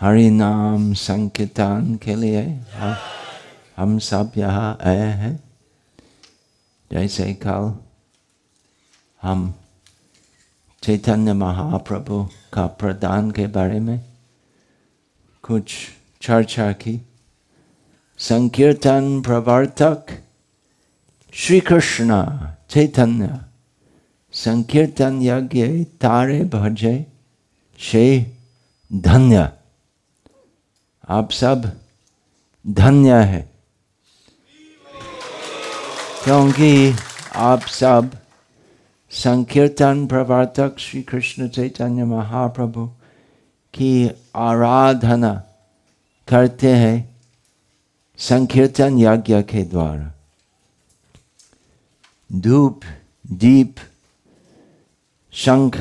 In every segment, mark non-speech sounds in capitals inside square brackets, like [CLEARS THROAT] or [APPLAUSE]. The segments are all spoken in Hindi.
हरि नाम संकीर्तन के लिए हम सब यहाँ आए हैं जैसे कल हम चैतन्य महाप्रभु का प्रदान के बारे में कुछ चर्चा की संकीर्तन प्रवर्तक श्री कृष्ण चैतन्य संकीर्तन यज्ञ तारे भजे शे धन्य आप सब धन्य है। क्योंकि आप सब संकीर्तन प्रवर्तक श्री कृष्ण चैतन्य महाप्रभु की आराधना करते हैं संकीर्तन यज्ञ के द्वारा। धूप, दीप, शंख,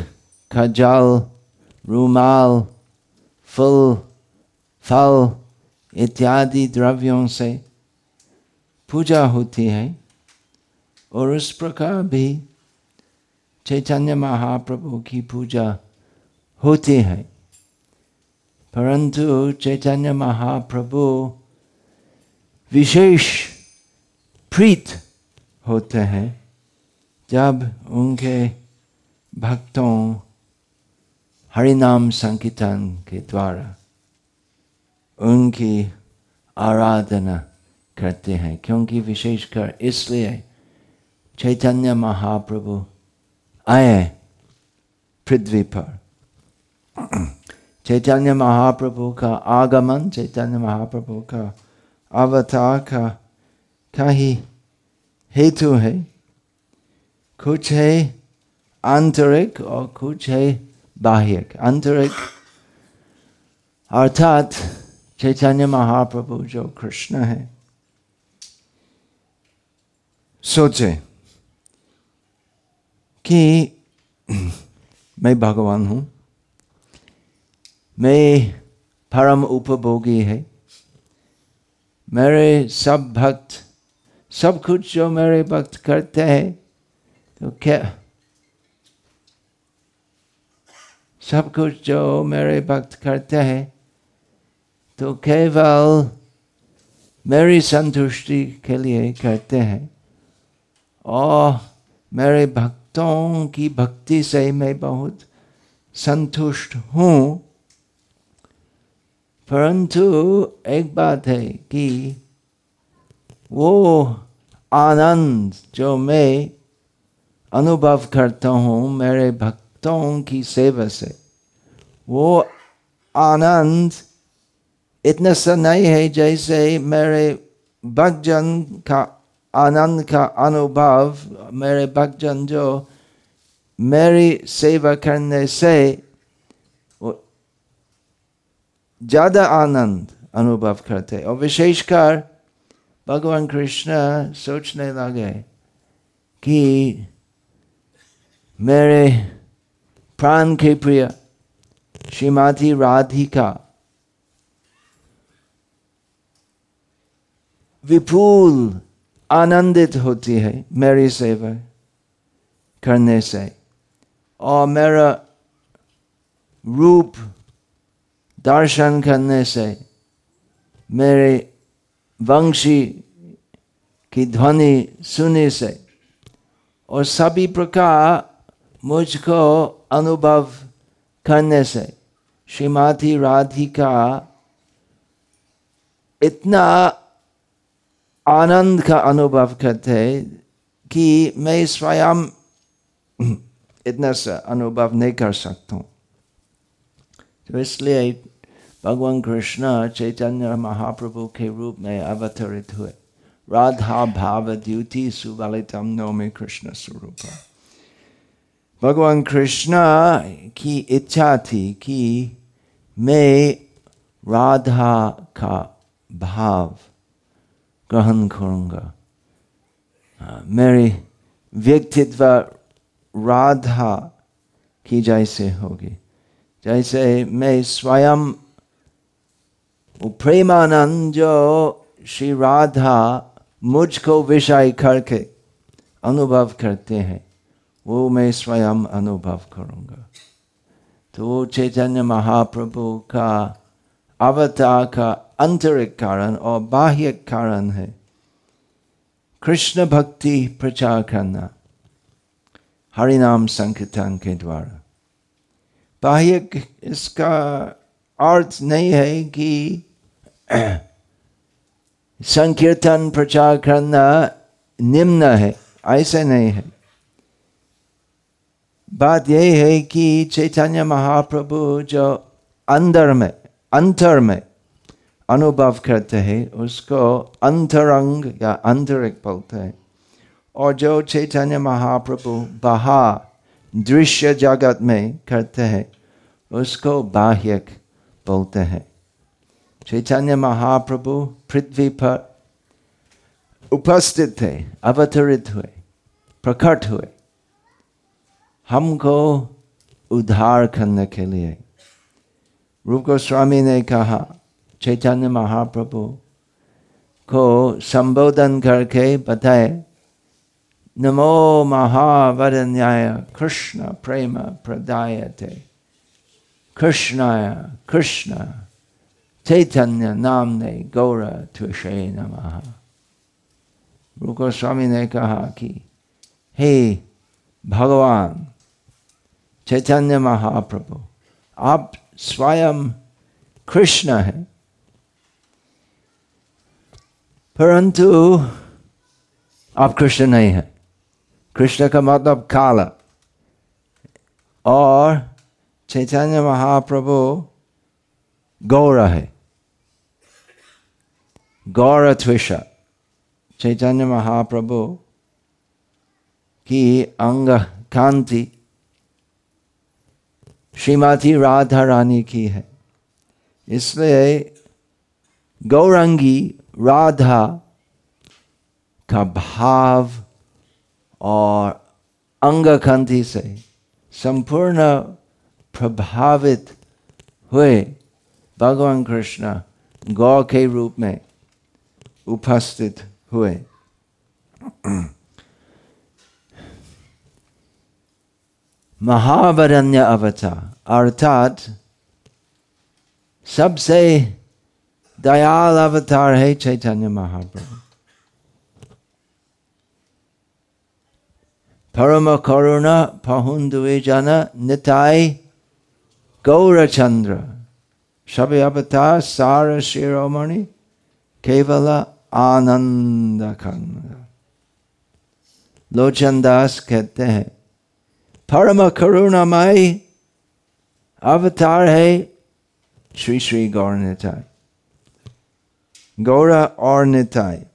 खजाल, रुमाल, फूल फल, इत्यादि द्रव्यों से पूजा होती है। और उस प्रकार भी चैतन्य महाप्रभु की पूजा होती है। परंतु चैतन्य महाप्रभु विशेष प्रीत होते हैं, जब उनके भक्तों हरिनाम संकीर्तन के द्वारा उनकी आराधना करते हैं, क्योंकि विशेषकर इसलिए चैतन्य महाप्रभु आए पृथ्वी पर। चैतन्य महाप्रभु का आगमन, चैतन्य महाप्रभु का अवतार का का ही हेतु है। कुछ है आंतरिक और कुछ है बाह्यक। आंतरिक अर्थात चैतन्य महाप्रभु जो कृष्ण है। सोचे कि मैं भगवान हूँ। मैं परम उपभोगी है। मेरे सब भक्त, सब कुछ जो मेरे भक्त करते हैं तो क्या सब कुछ जो मेरे भक्त करते हैं तो केवल मेरी संतुष्टि के लिए करते हैं। और मेरे भक्तों की भक्ति से मैं बहुत संतुष्ट हूँ। परंतु एक बात है कि वो आनंद जो मैं अनुभव करता हूँ मेरे भक्तों की सेवा से, वो आनंद इतना सा नहीं है जैसे मेरे भक्तजन का आनंद का अनुभव मेरे भक्तजन जो मेरी सेवा करने से ज़्यादा आनंद अनुभव करते और विशेषकर भगवान कृष्ण सोचने लगे कि मेरे प्राण के प्रिय श्रीमती राधिका विपुल आनंदित होती है, मेरी सेवा करने से। और मेरा रूप दर्शन करने से, मेरे वंशी की ध्वनि सुने से, और सभी प्रकार मुझको अनुभव करने से श्रीमती राधिका, इतना आनंद का अनुभव करते कि मैं स्वयं इतना सा अनुभव नहीं कर सकता हूँ। तो इसलिए भगवान कृष्ण चैतन्य महाप्रभु के रूप में अवतरित हुए। राधा भाव द्युति सुबालितम नौमी कृष्ण स्वरूप। भगवान कृष्ण की इच्छा थी कि मैं राधा का भाव ग्रहण करूँगा। मेरी व्यक्तित्व राधा की जैसे होगी। जैसे मैं स्वयं प्रेमानंद जो श्री राधा मुझको विषय करके अनुभव करते हैं, वो मैं स्वयं अनुभव करूँगा। तो चैतन्य महाप्रभु का अवतार का आंतरिक कारण और बाह्य कारण है। कृष्ण भक्ति प्रचार करना, हरिनाम संकीर्तन के द्वारा। बाह्य इसका अर्थ नहीं है कि [CLEARS THROAT] संकीर्तन प्रचार करना निम्न है, ऐसे नहीं है। बात यह है कि चैतन्य महाप्रभु जो अंदर में, अंतर में अनुभव करते हैं, उसको अंतरंग या अंतरिक बोलते हैं। और जो चैतन्य महाप्रभु बहा दृश्य जगत में करते हैं, उसको बाह्यक बोलते हैं। चैतन्य महाप्रभु पृथ्वी पर उपस्थित थे, अवतरित हुए, प्रकट हुए, हमको उद्धार करने के लिए। रूप गोस्वामी ने कहा चैतन्य महाप्रभु को संबोधन करके बताए, नमो महावरन्याय, कृष्ण प्रेम प्रदायते। कृष्णाय, कृष्ण, चैतन्य नाम ने गौर तुषे नम। रूप स्वामी ने कहा कि, हे भगवान, चैतन्य महाप्रभु, आप स्वयं कृष्ण है। परंतु आप कृष्ण नहीं है। कृष्ण का मतलब काला। और चैतन्य महाप्रभु गौर है। गौर त्विषा। चैतन्य महाप्रभु की अंग कांति श्रीमती राधा रानी की है। इसलिए गौरंगी राधा का भाव और अंग कांति से संपूर्ण प्रभावित हुए भगवान कृष्ण गौ के रूप में उपस्थित हुए। महावरण्य अवतार, अर्थात सबसे अवतार है चैतन्य महाप्रभु परम करुणा पहुंदुए जन निताय गौरचंद्र सब अवतार सार शिरोमणि केवल आनंद खंड लोचन दास कहते हैं परम करुणामय अवतार है Shri Shri Gaur Nitai Gaura Arnitai.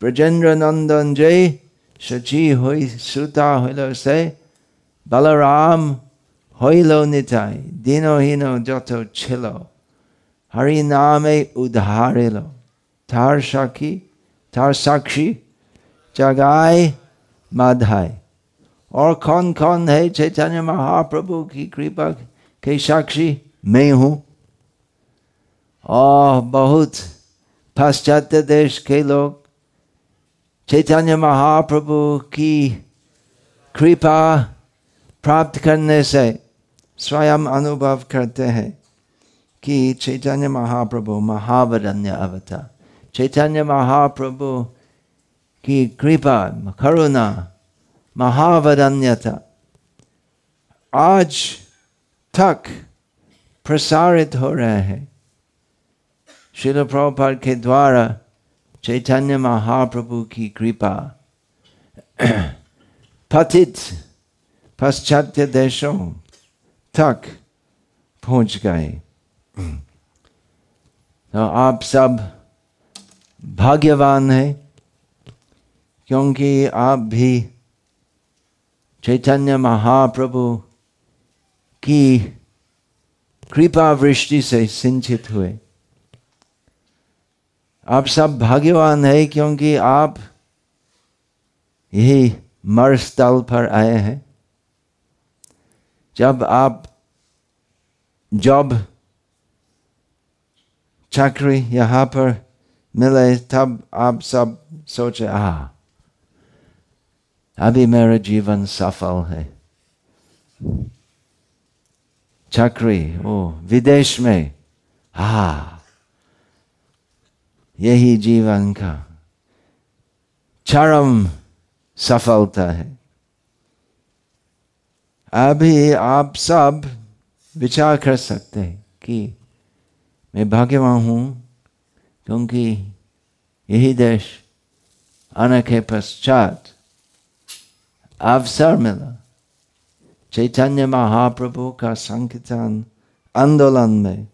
Brajendra Nandan Jay, Shachi Hoi Suta Hoilo Se, Balaram Hoilo Nitai, Dino Hino Joto Chilo, Hariname Udharilo, Tar Shaki, Tar Sakshi, Jagai Madhai. और कौन कौन है चैतन्य महाप्रभु की कृपा के साक्षी मैं हूँ और बहुत पाश्चात्य देश के लोग चैतन्य महाप्रभु की कृपा प्राप्त करने से स्वयं अनुभव करते हैं कि चैतन्य महाप्रभु महावरण्य अवतार। चैतन्य महाप्रभु की कृपा, करुणा, महावरण्यता आज तक प्रसारित हो रहे हैं। शिल प्रभुपाद के द्वारा चैतन्य महाप्रभु की कृपा पतित पाश्चात्य देशों तक पहुँच गए तो आप सब भाग्यवान हैं क्योंकि आप भी चैतन्य महाप्रभु की कृपा वृष्टि से सिंचित हुए आप सब भाग्यवान है क्योंकि आप यही मर स्थल पर आए हैं। जब आप जॉब चाकरी यहाँ पर मिले, तब आप सब सोचे आ अभी मेरा जीवन सफल है। चाकरी, ओ, विदेश में हा यही जीवन का। चरम सफलता है। अभी आप सब विचार कर सकते हैं कि मैं भाग्यवान हूँ, क्योंकि यही देश आने के पश्चात अवसर मिला। चैतन्य महाप्रभु का संकीर्तन आंदोलन में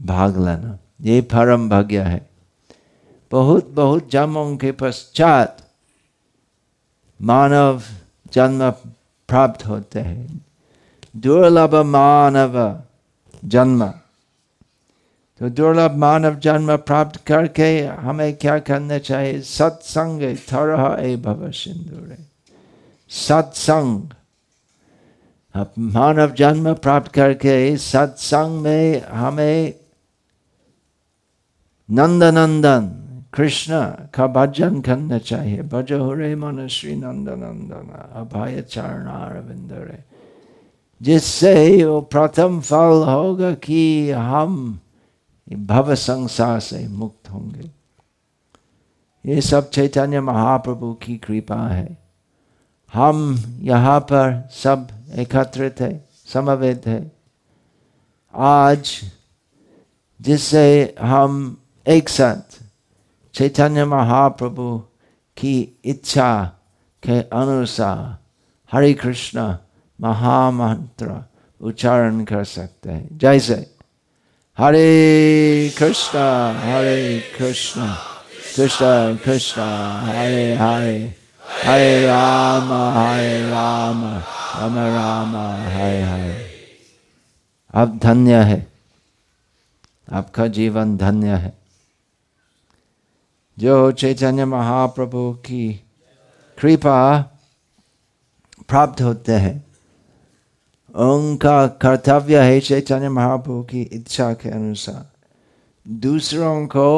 भाग लेना, ये परम भाग्य है। बहुत बहुत जन्मों के पश्चात मानव जन्म प्राप्त होते हैं। दुर्लभ मानव जन्म। तो दुर्लभ मानव जन्म प्राप्त करके हमें क्या करना चाहिए? सत्संग थरह ए भव सिंदूर सत्संग मानव जन्म प्राप्त करके सत्संग में हमें नंदनंदन कृष्ण का भजन करना चाहिए भज हो रे मन श्री नंद नंदन अभय चरणारविंद रे जिससे वो प्रथम फल होगा कि हम भव संसार से मुक्त होंगे ये सब चैतन्य महाप्रभु की कृपा है हम यहाँ पर सब एकत्रित है समवेत है आज जिससे हम एक साथ चैतन्य महाप्रभु की इच्छा के अनुसार हरे कृष्ण महामंत्र उच्चारण कर सकते हैं। जैसे हरे कृष्ण हरे कृष्ण कृष्ण कृष्ण, हरे हरे हरे राम हरे राम राम राम, हरे हरे। आप धन्य है। आपका जीवन धन्य है। जो चैतन्य महाप्रभु की कृपा प्राप्त होते हैं उनका कर्तव्य है चैतन्य महाप्रभु की इच्छा के अनुसार दूसरों को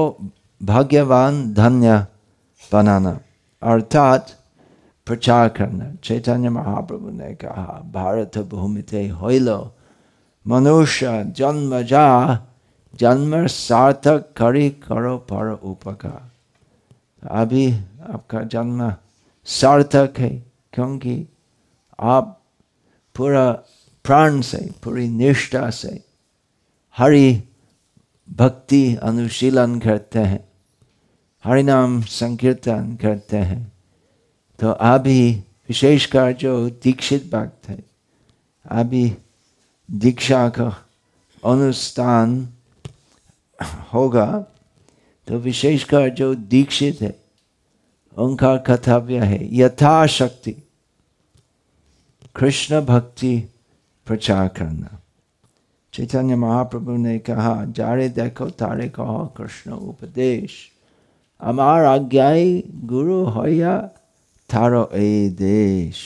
भाग्यवान धन्य बनाना अर्थात प्रचार करना चैतन्य महाप्रभु ने कहा भारत भूमि थे होलो मनुष्य जन्म जा जन्म सार्थक करी करो पर उपकार अभी आपका जन्म सार्थक है, क्योंकि आप पूरा प्राण से, पूरी निष्ठा से हरि भक्ति अनुशीलन करते हैं, हरि नाम संकीर्तन करते हैं। तो अभी विशेषकर जो दीक्षित भक्त है, अभी दीक्षा का अनुष्ठान होगा तो विशेषकर जो दीक्षित है उनका कर्तव्य है, यथाशक्ति, कृष्ण भक्ति प्रचार करना। चैतन्य महाप्रभु ने कहा जारे देखो, तारे कहो, कृष्ण उपदेश। अमार आज्ञाई गुरु हो या थारो ए देश।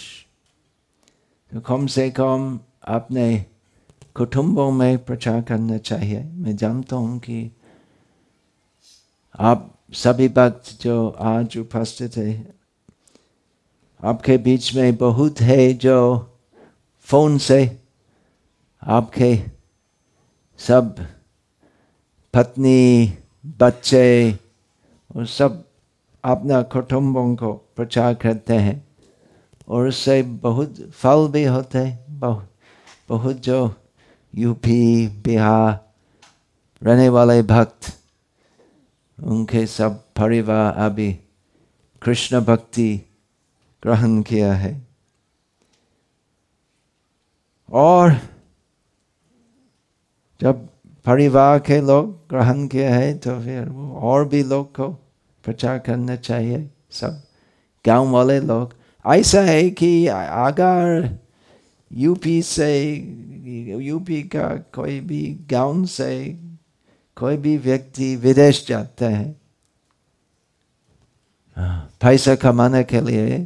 तो कम से कम अपने कुटुंबों में प्रचार करना चाहिए। मैं जानता हूँ कि आप सभी भक्त जो आज उपस्थित है, आपके बीच में बहुत है जो फ़ोन से आपके सब पत्नी, बच्चे और सब अपना कुटुंबों को प्रचार करते हैं और उससे बहुत फल भी होते हैं बहुत बहुत जो यूपी, बिहार रहने वाले भक्त उनके सब परिवार अभी कृष्ण भक्ति ग्रहण किया है। और जब परिवार के लोग ग्रहण किया है तो फिर और भी लोग को प्रचार करना चाहिए। सब गाँव वाले लोग, ऐसा है कि अगर यूपी से, यूपी का कोई भी गाँव से कोई भी व्यक्ति विदेश जाता है पैसा कमाने के लिए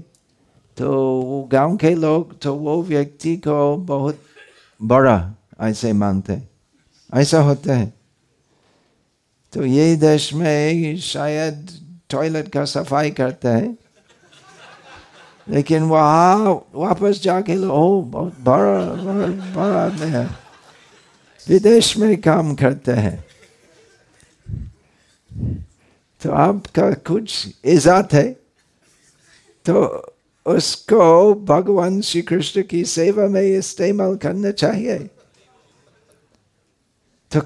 तो वो गाँव के लोग तो वो व्यक्ति को बहुत बड़ा ऐसे मानते ऐसा होता है तो यही देश में शायद टॉयलेट का सफ़ाई करता है लेकिन वहाँ वापस जाके लो ओ बहुत बड़ा बड़ा बड़ा आदमी है विदेश में काम करते हैं तो आपका कुछ इज़्ज़त है? तो उसको भगवान श्री कृष्ण की सेवा में इस्तेमाल करना चाहिए। तो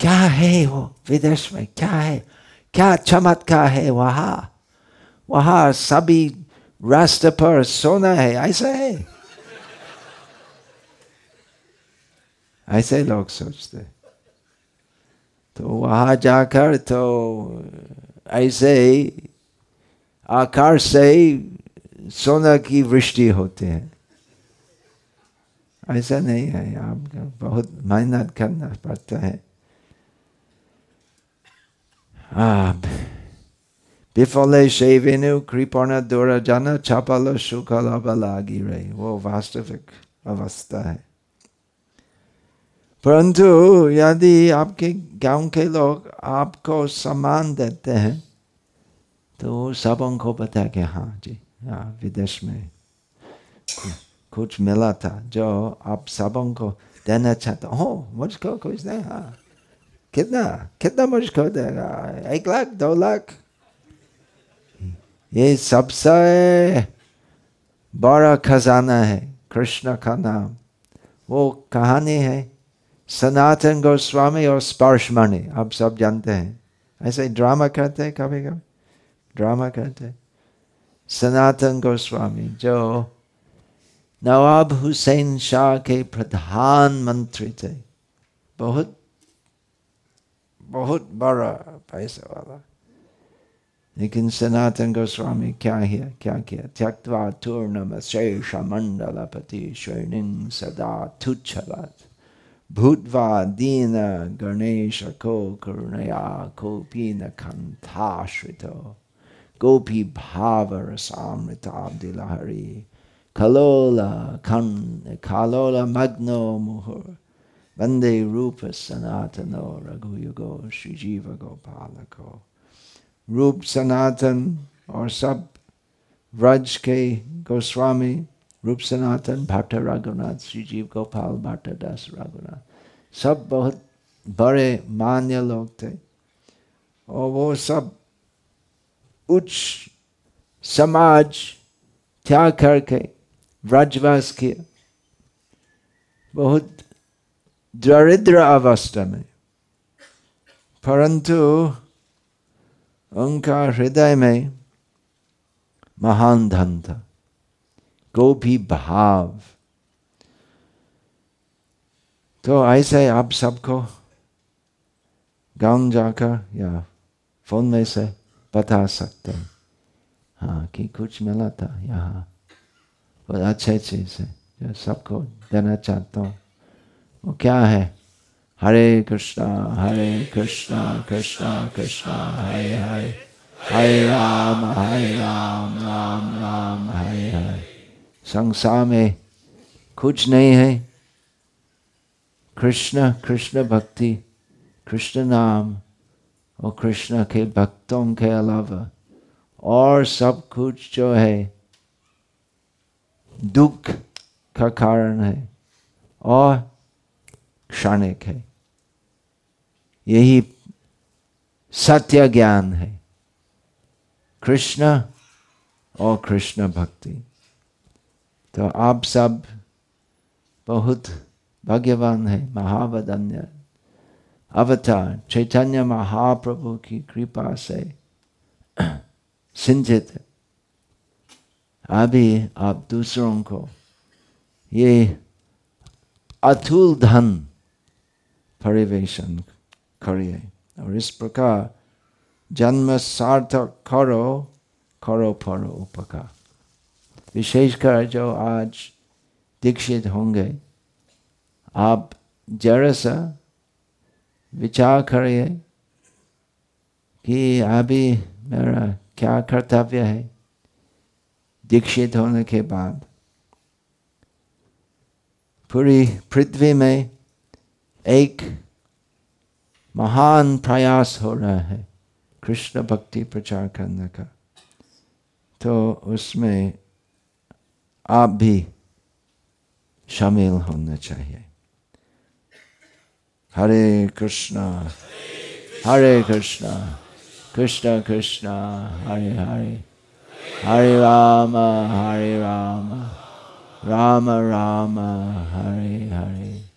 क्या है वो विदेश में? क्या है? क्या चमत्कार है वहाँ? वहाँ सभी रास्ते पर सोना है, ऐसा है? ऐसे लोग सोचते तो वहाँ जाकर तो ऐसे आकार से ही सोना की वृष्टि होती है। ऐसा नहीं है, आपको बहुत मेहनत करना पड़ता है। विफले शेवेनु कृपण दूर जन छपल सुखल लागी रही। वो वास्तविक अवस्था है। परंतु यदि आपके गाँव के लोग आपको सम्मान देते हैं तो सब उनको बता कि हाँ जी हाँ विदेश में कुछ मिला था जो आप सबों को देना चाहते हो। मुझको कुछ नहीं हाँ। कितना कितना मुझको देगा? एक लाख, दो लाख? ये सबसे बड़ा खजाना है, कृष्ण का नाम। वो कहानी है सनातन गोस्वामी और स्पर्श मणि आप सब जानते हैं। ऐसे ही ड्रामा करते हैं कभी कभी। ड्रामा करते सनातन गोस्वामी, जो नवाब हुसैन शाह के प्रधानमंत्री थे। बहुत बहुत बड़ा पैसा वाला। लेकिन सनातन गोस्वामी क्या है, क्या किया? त्यक्वा तूर्णम शेष मंडलपति श्रेणिंग सदा तुच्छलत। गणेश को करुणया कोपी न कंथाश्रितो गोपी भाव रसामृताब्दि लहरी Kalola kan Kalola magno muhur Vande rupa sanatano raghuyugo Jiva gopalako Rup sanatan सब व्रज के गोस्वामी रूप सनातन, भट्ट रघुनाथ, श्री जीव गोपाल, भट्ट दास रघुनाथ। सब बहुत बड़े मान्य लोग थे। और वो सब उच्च समाज त्याग करके व्रजवास किया बहुत दरिद्र अवस्था में। परंतु उनका हृदय में महान धन था। गोभी भाव। तो ऐसे आप सबको गाँव जाकर या फ़ोन में से बता सकते हैं। हाँ कि कुछ मिला था यहाँ। बहुत अच्छे चीज़ है, जो सबको देना चाहता हूँ। वो क्या है? हरे कृष्णा हरे कृष्णा कृष्णा कृष्णा, हरे हरे। हरे राम हरे राम राम राम, हरे हरे। संसार में कुछ नहीं है। कृष्ण कृष्ण भक्ति, कृष्ण नाम और कृष्ण के भक्तों के अलावा और सब कुछ जो है, दुख का कारण है और क्षणिक है। यही सत्य ज्ञान है। कृष्ण और कृष्ण भक्ति। तो आप सब बहुत भाग्यवान है, महावदन्य। अवतार चैतन्य महाप्रभु की कृपा से सिंचित अभी आप दूसरों को ये अतुल धन परिवेशन करिए और इस प्रकार जन्म सार्थक करो करो परो उपकार। विशेषकर जो आज दीक्षित होंगे। आप जरा सा विचार करिए कि अभी मेरा क्या कर्तव्य है दीक्षित होने के बाद। पूरी पृथ्वी में एक महान प्रयास हो रहा है कृष्ण भक्ति प्रचार करने का। तो उसमें आप भी शामिल होना चाहिए हरे Krishna Hare Krishna, Krishna Krishna, Hare Hare, Hare Rama, Hare Rama, Rama Rama, Hare Hare.